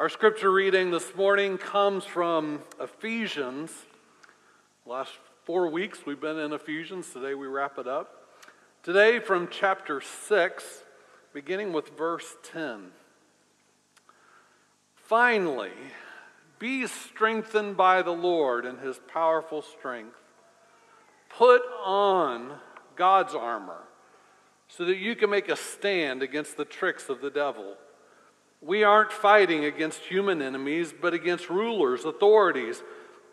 Our scripture reading this morning comes from Ephesians. Last four weeks we've been in Ephesians. Today we wrap it up. Today from chapter 6, beginning with verse 10. Finally, be strengthened by the Lord and his powerful strength. Put on God's armor so that you can make a stand against the tricks of the devil. We aren't fighting against human enemies, but against rulers, authorities,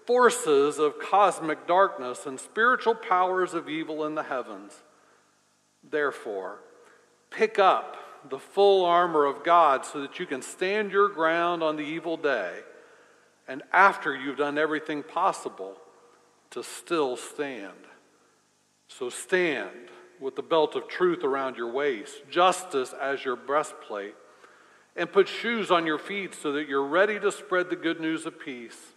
forces of cosmic darkness, and spiritual powers of evil in the heavens. Therefore, pick up the full armor of God so that you can stand your ground on the evil day, and after you've done everything possible, to still stand. So stand with the belt of truth around your waist, justice as your breastplate and put shoes on your feet so that you're ready to spread the good news of peace.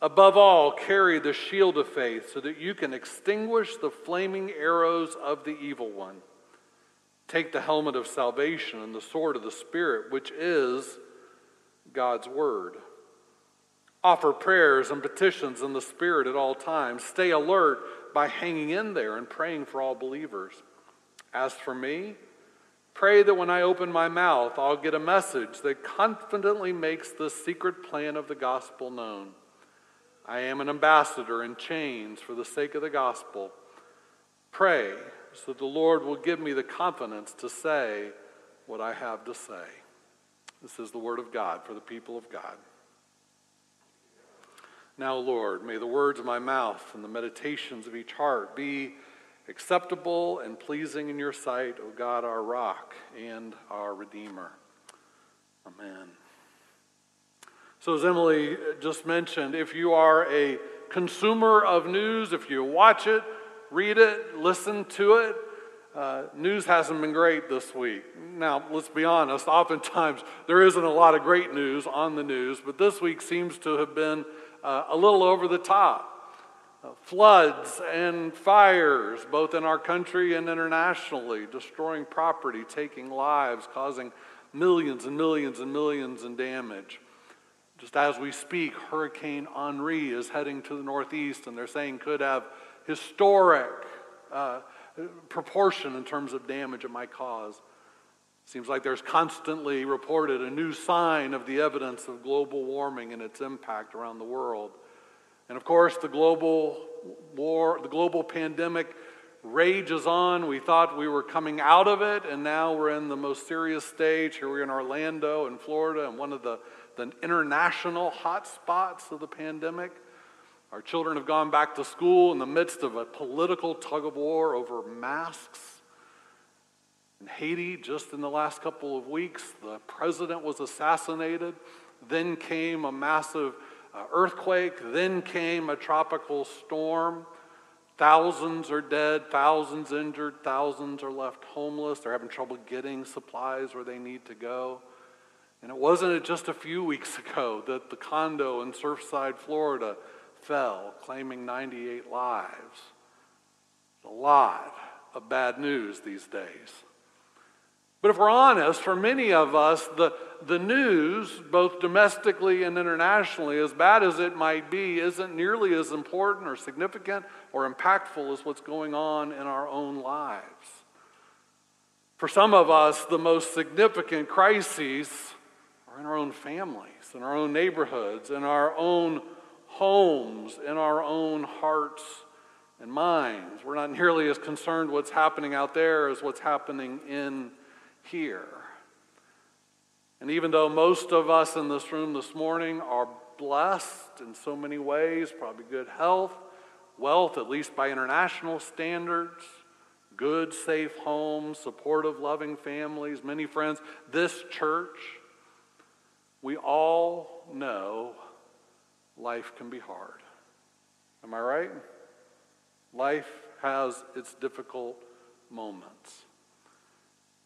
Above all, carry the shield of faith so that you can extinguish the flaming arrows of the evil one. Take the helmet of salvation and the sword of the Spirit, which is God's word. Offer prayers and petitions in the Spirit at all times. Stay alert by hanging in there and praying for all believers. As for me, Pray that when I open my mouth, I'll get a message that confidently makes the secret plan of the gospel known. I am an ambassador in chains for the sake of the gospel. Pray so the Lord will give me the confidence to say what I have to say. This is the word of God for the people of God. Now, Lord, may the words of my mouth and the meditations of each heart be acceptable and pleasing in your sight, O God, our rock and our Redeemer. Amen. So, as Emily just mentioned, if you are a consumer of news, if you watch it, read it, listen to it, uh, news hasn't been great this week. Now, let's be honest, oftentimes there isn't a lot of great news on the news, but this week seems to have been uh, a little over the top. Floods and fires, both in our country and internationally, destroying property, taking lives, causing millions and millions and millions in damage. Just as we speak, Hurricane Henri is heading to the northeast, and they're saying could have historic uh, proportion in terms of damage it might cause. Seems like there's constantly reported a new sign of the evidence of global warming and its impact around the world. And of course, the global war, the global pandemic rages on. We thought we were coming out of it, and now we're in the most serious stage. Here we're in Orlando in Florida, and one of the, the international hotspots of the pandemic. Our children have gone back to school in the midst of a political tug of war over masks. In Haiti, just in the last couple of weeks, the president was assassinated. Then came a massive uh, earthquake, then came a tropical storm. Thousands are dead, thousands injured, thousands are left homeless. They're having trouble getting supplies where they need to go. And it wasn't just a few weeks ago that the condo in Surfside, Florida fell, claiming 98 lives. A lot of bad news these days. But if we're honest, for many of us, the, the news, both domestically and internationally, as bad as it might be, isn't nearly as important or significant or impactful as what's going on in our own lives. For some of us, the most significant crises are in our own families, in our own neighborhoods, in our own homes, in our own hearts and minds. We're not nearly as concerned what's happening out there as what's happening in here. And even though most of us in this room this morning are blessed in so many ways, probably good health, wealth, at least by international standards, good, safe homes, supportive, loving families, many friends, this church, We all know life can be hard. Am I right? Life has its difficult moments.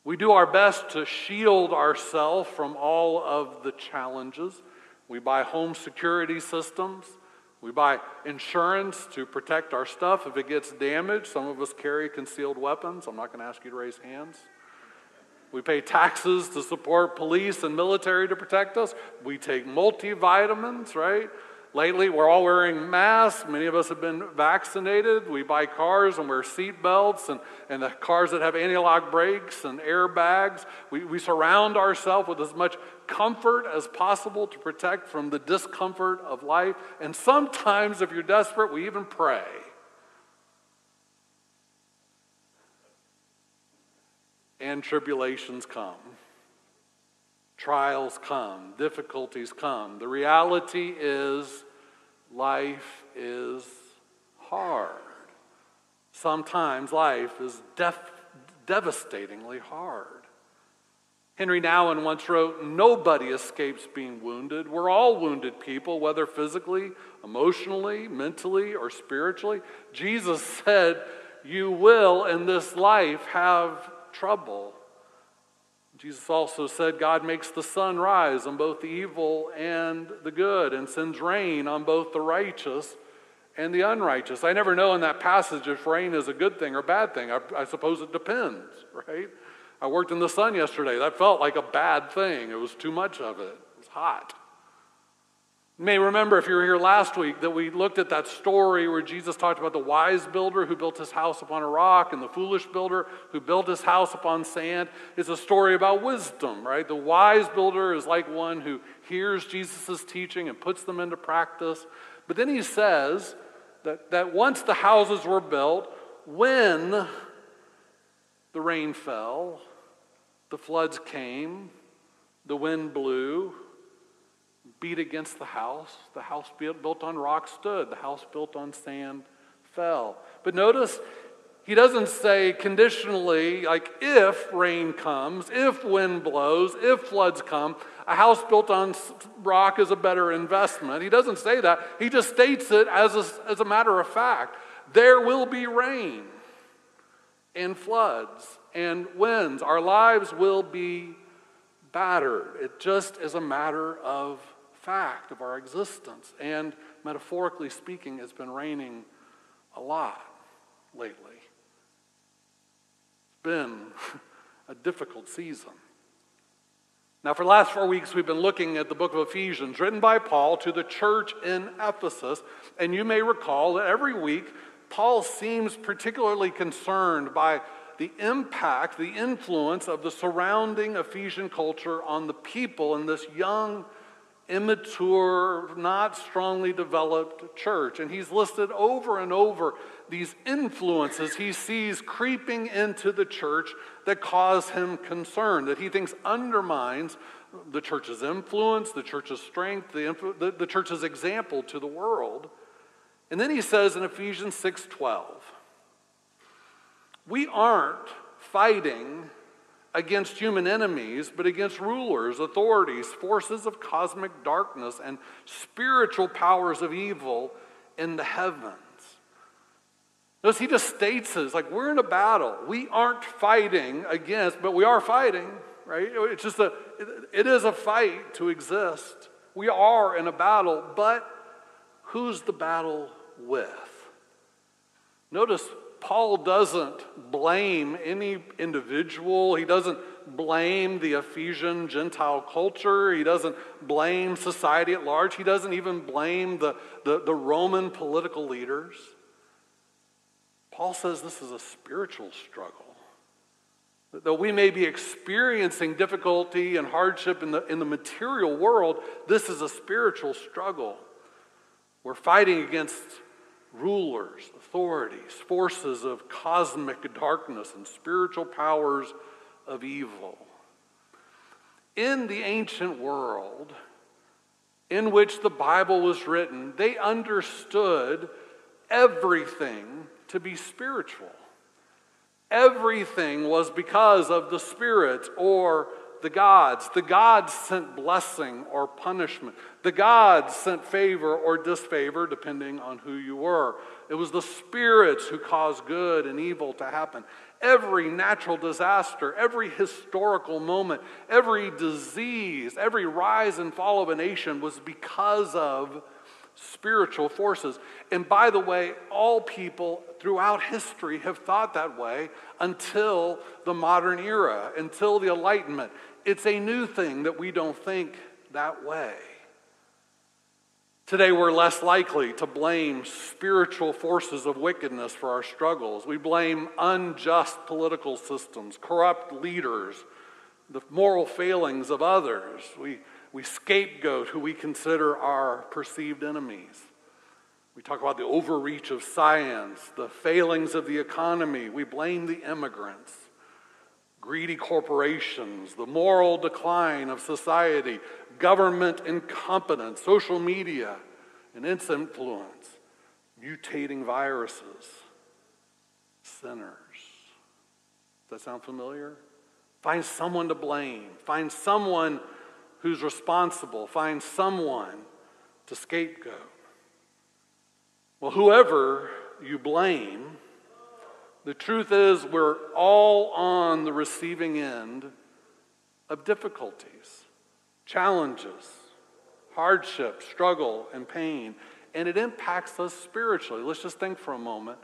We do our best to shield ourselves from all of the challenges. We buy home security systems. We buy insurance to protect our stuff if it gets damaged. Some of us carry concealed weapons. I'm not going to ask you to raise hands. We pay taxes to support police and military to protect us. We take multivitamins, right? Lately, we're all wearing masks. Many of us have been vaccinated. We buy cars and wear seat belts and, and the cars that have anti lock brakes and airbags. We, we surround ourselves with as much comfort as possible to protect from the discomfort of life. And sometimes, if you're desperate, we even pray. And tribulations come. Trials come, difficulties come. The reality is life is hard. Sometimes life is def- devastatingly hard. Henri Nouwen once wrote, Nobody escapes being wounded. We're all wounded people, whether physically, emotionally, mentally, or spiritually. Jesus said, You will in this life have trouble. Jesus also said, God makes the sun rise on both the evil and the good, and sends rain on both the righteous and the unrighteous. I never know in that passage if rain is a good thing or bad thing. I, I suppose it depends, right? I worked in the sun yesterday. That felt like a bad thing. It was too much of it, it was hot. You may remember if you were here last week that we looked at that story where Jesus talked about the wise builder who built his house upon a rock and the foolish builder who built his house upon sand. It's a story about wisdom, right? The wise builder is like one who hears Jesus' teaching and puts them into practice. But then he says that, that once the houses were built, when the rain fell, the floods came, the wind blew, beat against the house. The house built on rock stood, the house built on sand fell. But notice, he doesn't say conditionally, like if rain comes, if wind blows, if floods come, a house built on rock is a better investment. He doesn't say that. He just states it as a, as a matter of fact. There will be rain and floods and winds. Our lives will be battered. It just is a matter of fact of our existence. And metaphorically speaking, it's been raining a lot lately. It's been a difficult season. Now, for the last four weeks, we've been looking at the book of Ephesians, written by Paul to the church in Ephesus. And you may recall that every week, Paul seems particularly concerned by the impact, the influence of the surrounding Ephesian culture on the people in this young immature, not strongly developed church. And he's listed over and over these influences he sees creeping into the church that cause him concern, that he thinks undermines the church's influence, the church's strength, the, the, the church's example to the world. And then he says in Ephesians 6:12, we aren't fighting against human enemies, but against rulers, authorities, forces of cosmic darkness, and spiritual powers of evil in the heavens. Notice he just states this like we're in a battle. We aren't fighting against, but we are fighting, right? It's just a, it is a fight to exist. We are in a battle, but who's the battle with? Notice Paul doesn't blame any individual. He doesn't blame the Ephesian Gentile culture. He doesn't blame society at large. He doesn't even blame the, the, the Roman political leaders. Paul says this is a spiritual struggle. Though we may be experiencing difficulty and hardship in the, in the material world, this is a spiritual struggle. We're fighting against rulers, authorities, forces of cosmic darkness, and spiritual powers of evil. In the ancient world in which the Bible was written, they understood everything to be spiritual. Everything was because of the Spirit or the gods. The gods sent blessing or punishment. The gods sent favor or disfavor, depending on who you were. It was the spirits who caused good and evil to happen. Every natural disaster, every historical moment, every disease, every rise and fall of a nation was because of spiritual forces. And by the way, all people throughout history have thought that way until the modern era, until the Enlightenment. It's a new thing that we don't think that way. Today, we're less likely to blame spiritual forces of wickedness for our struggles. We blame unjust political systems, corrupt leaders, the moral failings of others. We we scapegoat who we consider our perceived enemies. We talk about the overreach of science, the failings of the economy. We blame the immigrants, greedy corporations, the moral decline of society, government incompetence, social media and its influence, mutating viruses, sinners. Does that sound familiar? Find someone to blame. Find someone who's responsible, find someone to scapegoat. Well, whoever you blame, the truth is we're all on the receiving end of difficulties, challenges, hardship, struggle, and pain. And it impacts us spiritually. Let's just think for a moment.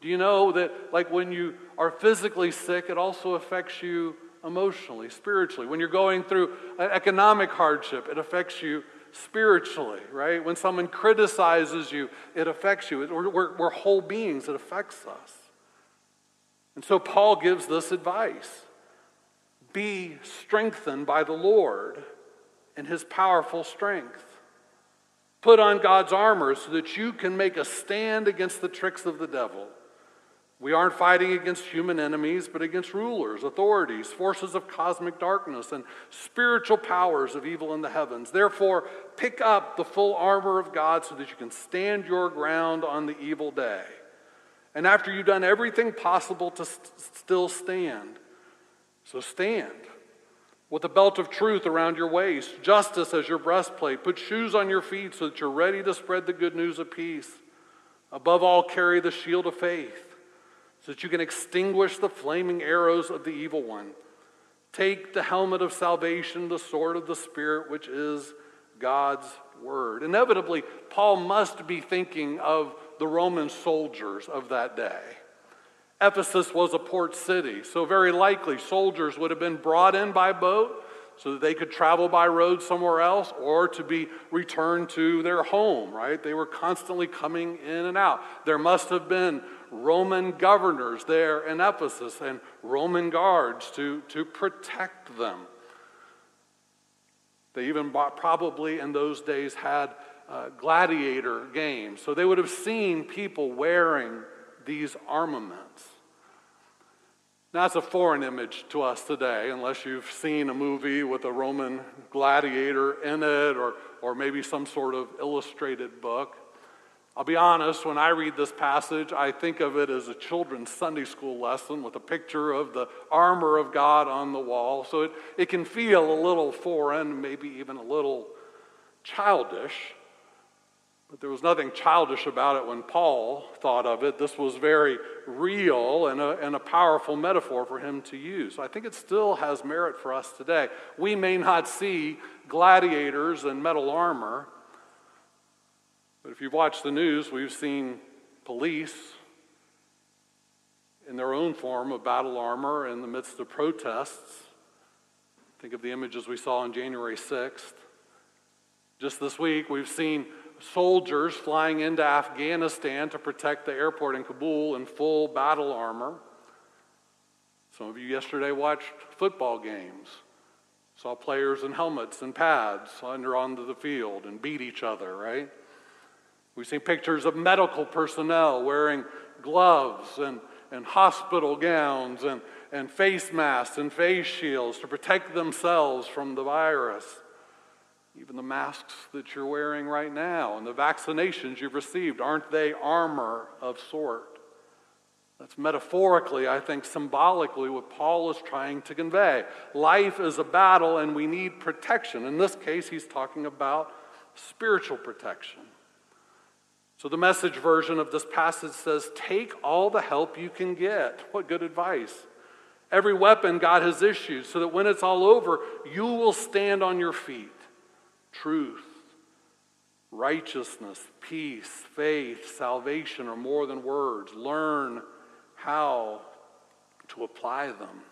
Do you know that, like, when you are physically sick, it also affects you emotionally, spiritually. When you're going through economic hardship, it affects you spiritually, right? When someone criticizes you, it affects you. We're, we're whole beings, it affects us. And so Paul gives this advice be strengthened by the Lord and his powerful strength. Put on God's armor so that you can make a stand against the tricks of the devil. We aren't fighting against human enemies, but against rulers, authorities, forces of cosmic darkness, and spiritual powers of evil in the heavens. Therefore, pick up the full armor of God so that you can stand your ground on the evil day. And after you've done everything possible to st- still stand, so stand with a belt of truth around your waist, justice as your breastplate. Put shoes on your feet so that you're ready to spread the good news of peace. Above all, carry the shield of faith so that you can extinguish the flaming arrows of the evil one. Take the helmet of salvation, the sword of the Spirit, which is God's word. Inevitably, Paul must be thinking of the Roman soldiers of that day. Ephesus was a port city, so very likely soldiers would have been brought in by boat so that they could travel by road somewhere else or to be returned to their home, right? They were constantly coming in and out. There must have been Roman governors there in Ephesus and Roman guards to, to protect them. They even bought, probably in those days had uh, gladiator games. So they would have seen people wearing these armaments. Now, that's a foreign image to us today, unless you've seen a movie with a Roman gladiator in it or, or maybe some sort of illustrated book. I'll be honest, when I read this passage, I think of it as a children's Sunday school lesson with a picture of the armor of God on the wall. So it, it can feel a little foreign, maybe even a little childish. But there was nothing childish about it when Paul thought of it. This was very real and a, and a powerful metaphor for him to use. So I think it still has merit for us today. We may not see gladiators in metal armor but if you've watched the news, we've seen police in their own form of battle armor in the midst of protests. Think of the images we saw on January 6th. Just this week, we've seen soldiers flying into Afghanistan to protect the airport in Kabul in full battle armor. Some of you yesterday watched football games, saw players in helmets and pads under onto the field and beat each other, right? We've seen pictures of medical personnel wearing gloves and, and hospital gowns and, and face masks and face shields to protect themselves from the virus. Even the masks that you're wearing right now and the vaccinations you've received, aren't they armor of sort? That's metaphorically, I think, symbolically, what Paul is trying to convey. Life is a battle and we need protection. In this case, he's talking about spiritual protection. So, the message version of this passage says, Take all the help you can get. What good advice. Every weapon God has issued, so that when it's all over, you will stand on your feet. Truth, righteousness, peace, faith, salvation are more than words. Learn how to apply them.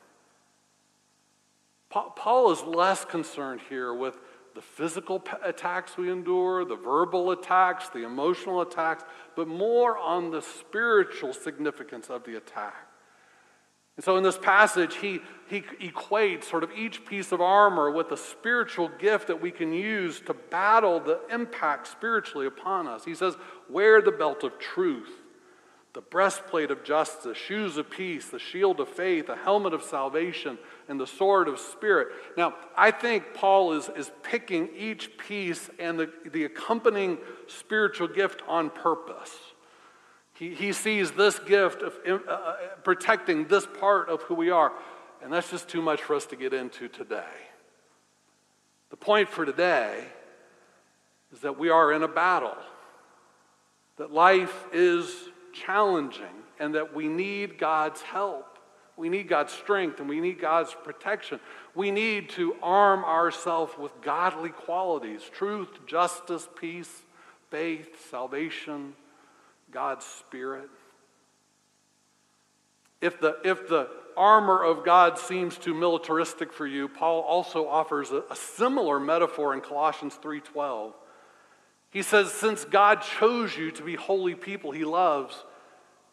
Paul is less concerned here with the physical attacks we endure, the verbal attacks, the emotional attacks, but more on the spiritual significance of the attack. And so in this passage, he, he equates sort of each piece of armor with a spiritual gift that we can use to battle the impact spiritually upon us. He says, Wear the belt of truth the breastplate of justice, shoes of peace, the shield of faith, the helmet of salvation, and the sword of spirit. Now, I think Paul is, is picking each piece and the, the accompanying spiritual gift on purpose. He, he sees this gift of uh, uh, protecting this part of who we are, and that's just too much for us to get into today. The point for today is that we are in a battle, that life is challenging and that we need God's help. We need God's strength and we need God's protection. We need to arm ourselves with godly qualities truth, justice, peace, faith, salvation, God's Spirit. If the, if the armor of God seems too militaristic for you, Paul also offers a, a similar metaphor in Colossians 3:12. He says, Since God chose you to be holy people he loves,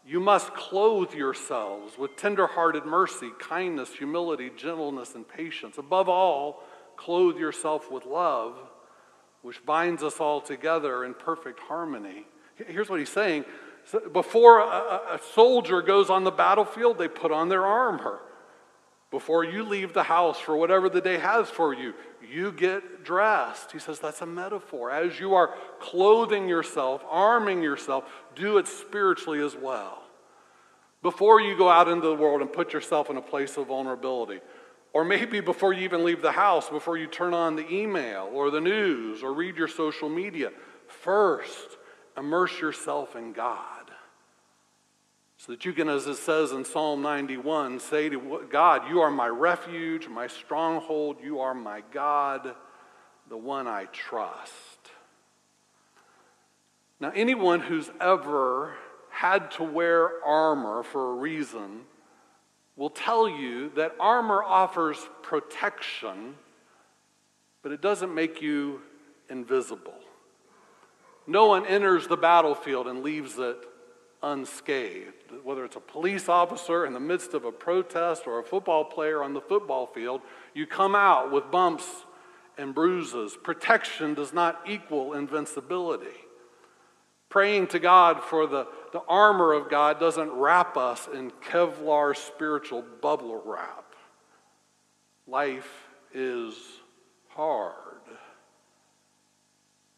you must clothe yourselves with tenderhearted mercy, kindness, humility, gentleness, and patience. Above all, clothe yourself with love, which binds us all together in perfect harmony. Here's what he's saying before a, soldier goes on the battlefield, they put on their armor. Before you leave the house for whatever the day has for you, you get dressed. He says that's a metaphor. As you are clothing yourself, arming yourself, do it spiritually as well. Before you go out into the world and put yourself in a place of vulnerability, or maybe before you even leave the house, before you turn on the email or the news or read your social media, first immerse yourself in God. So that you can, as it says in Psalm 91, say to God, You are my refuge, my stronghold, you are my God, the one I trust. Now, anyone who's ever had to wear armor for a reason will tell you that armor offers protection, but it doesn't make you invisible. No one enters the battlefield and leaves it unscathed. Whether it's a police officer in the midst of a protest or a football player on the football field, you come out with bumps and bruises. Protection does not equal invincibility. Praying to God for the, the armor of God doesn't wrap us in Kevlar spiritual bubble wrap. Life is hard.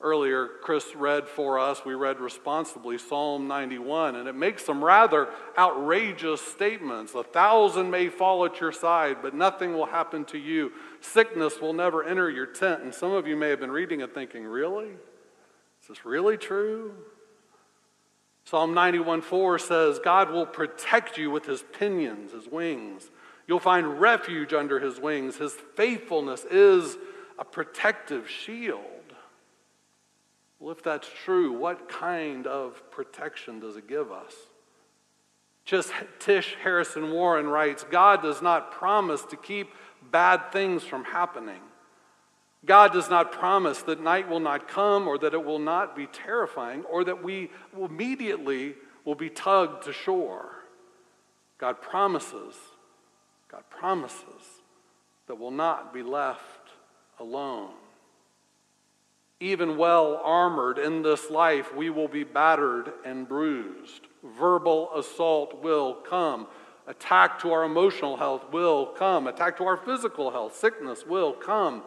Earlier, Chris read for us, we read responsibly Psalm 91, and it makes some rather outrageous statements. A thousand may fall at your side, but nothing will happen to you. Sickness will never enter your tent. And some of you may have been reading it thinking, really? Is this really true? Psalm 91 4 says, God will protect you with his pinions, his wings. You'll find refuge under his wings. His faithfulness is a protective shield. Well, if that's true, what kind of protection does it give us? Just Tish Harrison Warren writes God does not promise to keep bad things from happening. God does not promise that night will not come or that it will not be terrifying or that we immediately will be tugged to shore. God promises, God promises that we'll not be left alone. Even well armored in this life, we will be battered and bruised. Verbal assault will come. Attack to our emotional health will come. Attack to our physical health, sickness will come.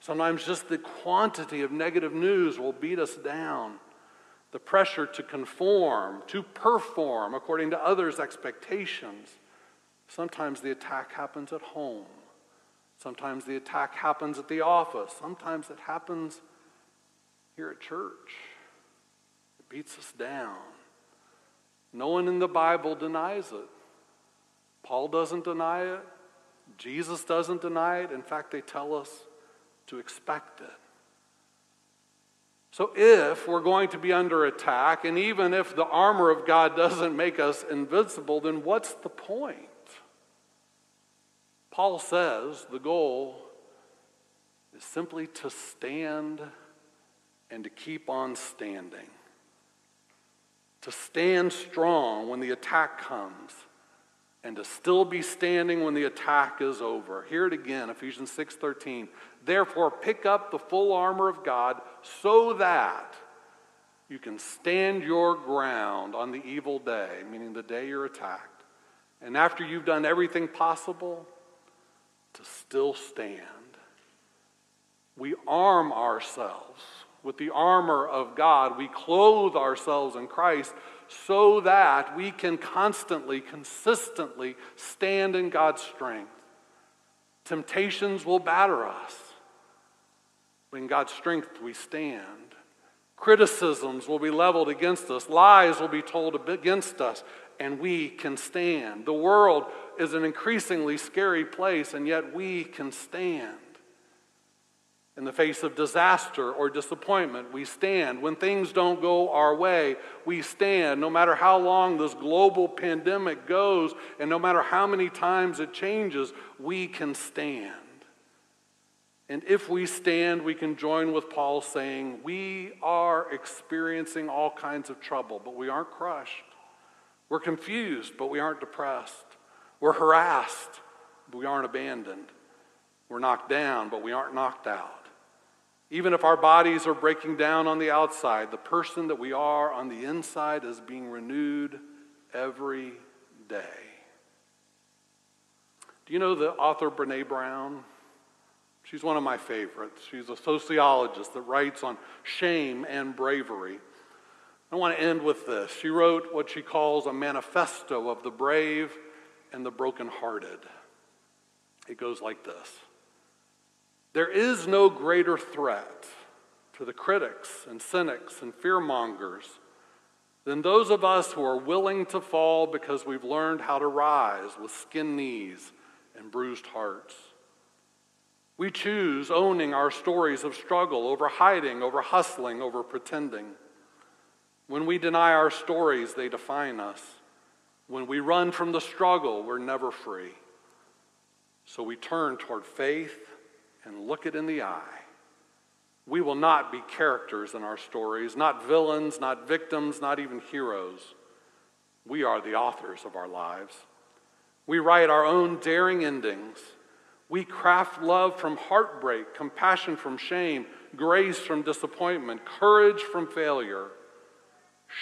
Sometimes just the quantity of negative news will beat us down. the pressure to conform, to perform according to others' expectations. Sometimes the attack happens at home. Sometimes the attack happens at the office. Sometimes it happens here at church. It beats us down. No one in the Bible denies it. Paul doesn't deny it. Jesus doesn't deny it. In fact, they tell us to expect it. So, if we're going to be under attack, and even if the armor of God doesn't make us invincible, then what's the point? Paul says the goal is simply to stand and to keep on standing. To stand strong when the attack comes and to still be standing when the attack is over. Hear it again, Ephesians 6:13. Therefore pick up the full armor of God so that you can stand your ground on the evil day, meaning the day you're attacked. And after you've done everything possible, to still stand. We arm ourselves with the armor of God. We clothe ourselves in Christ so that we can constantly, consistently stand in God's strength. Temptations will batter us. But in God's strength, we stand. Criticisms will be leveled against us, lies will be told against us, and we can stand. The world is an increasingly scary place, and yet we can stand. In the face of disaster or disappointment, we stand. When things don't go our way, we stand. No matter how long this global pandemic goes, and no matter how many times it changes, we can stand. And if we stand, we can join with Paul saying, We are experiencing all kinds of trouble, but we aren't crushed. We're confused, but we aren't depressed. We're harassed, but we aren't abandoned. We're knocked down, but we aren't knocked out. Even if our bodies are breaking down on the outside, the person that we are on the inside is being renewed every day. Do you know the author Brene Brown? She's one of my favorites. She's a sociologist that writes on shame and bravery. I want to end with this. She wrote what she calls a manifesto of the brave and the brokenhearted. It goes like this there is no greater threat to the critics and cynics and fearmongers than those of us who are willing to fall because we've learned how to rise with skinned knees and bruised hearts. We choose owning our stories of struggle over hiding, over hustling, over pretending. When we deny our stories, they define us. When we run from the struggle, we're never free. So we turn toward faith and look it in the eye. We will not be characters in our stories, not villains, not victims, not even heroes. We are the authors of our lives. We write our own daring endings. We craft love from heartbreak, compassion from shame, grace from disappointment, courage from failure.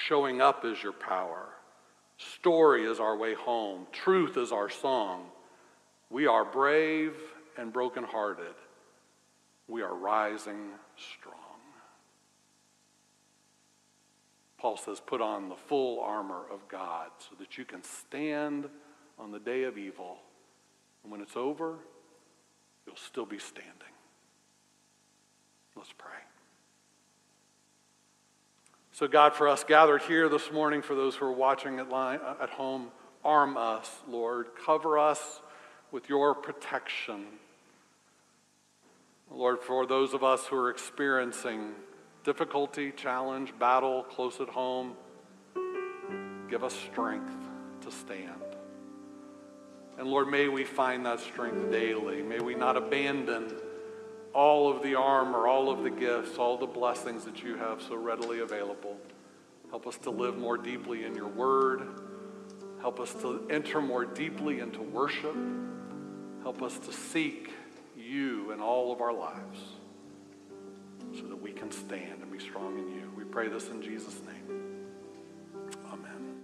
Showing up is your power. Story is our way home. Truth is our song. We are brave and brokenhearted we are rising strong. Paul says, put on the full armor of God so that you can stand on the day of evil. And when it's over, you'll still be standing. Let's pray. So, God, for us gathered here this morning, for those who are watching at, line, at home, arm us, Lord. Cover us with your protection. Lord, for those of us who are experiencing difficulty, challenge, battle close at home, give us strength to stand. And Lord, may we find that strength daily. May we not abandon all of the armor, all of the gifts, all the blessings that you have so readily available. Help us to live more deeply in your word. Help us to enter more deeply into worship. Help us to seek you in all of our lives so that we can stand and be strong in you. We pray this in Jesus' name. Amen.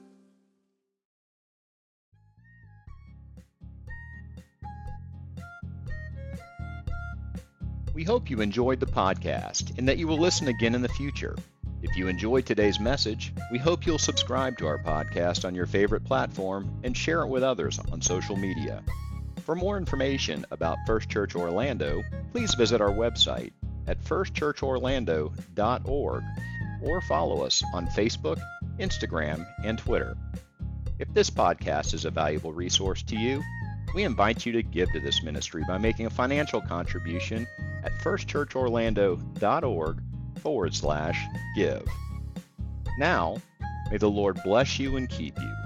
We hope you enjoyed the podcast and that you will listen again in the future. If you enjoyed today's message, we hope you'll subscribe to our podcast on your favorite platform and share it with others on social media. For more information about First Church Orlando, please visit our website at firstchurchorlando.org or follow us on Facebook, Instagram, and Twitter. If this podcast is a valuable resource to you, we invite you to give to this ministry by making a financial contribution at firstchurchorlando.org forward slash give. Now, may the Lord bless you and keep you.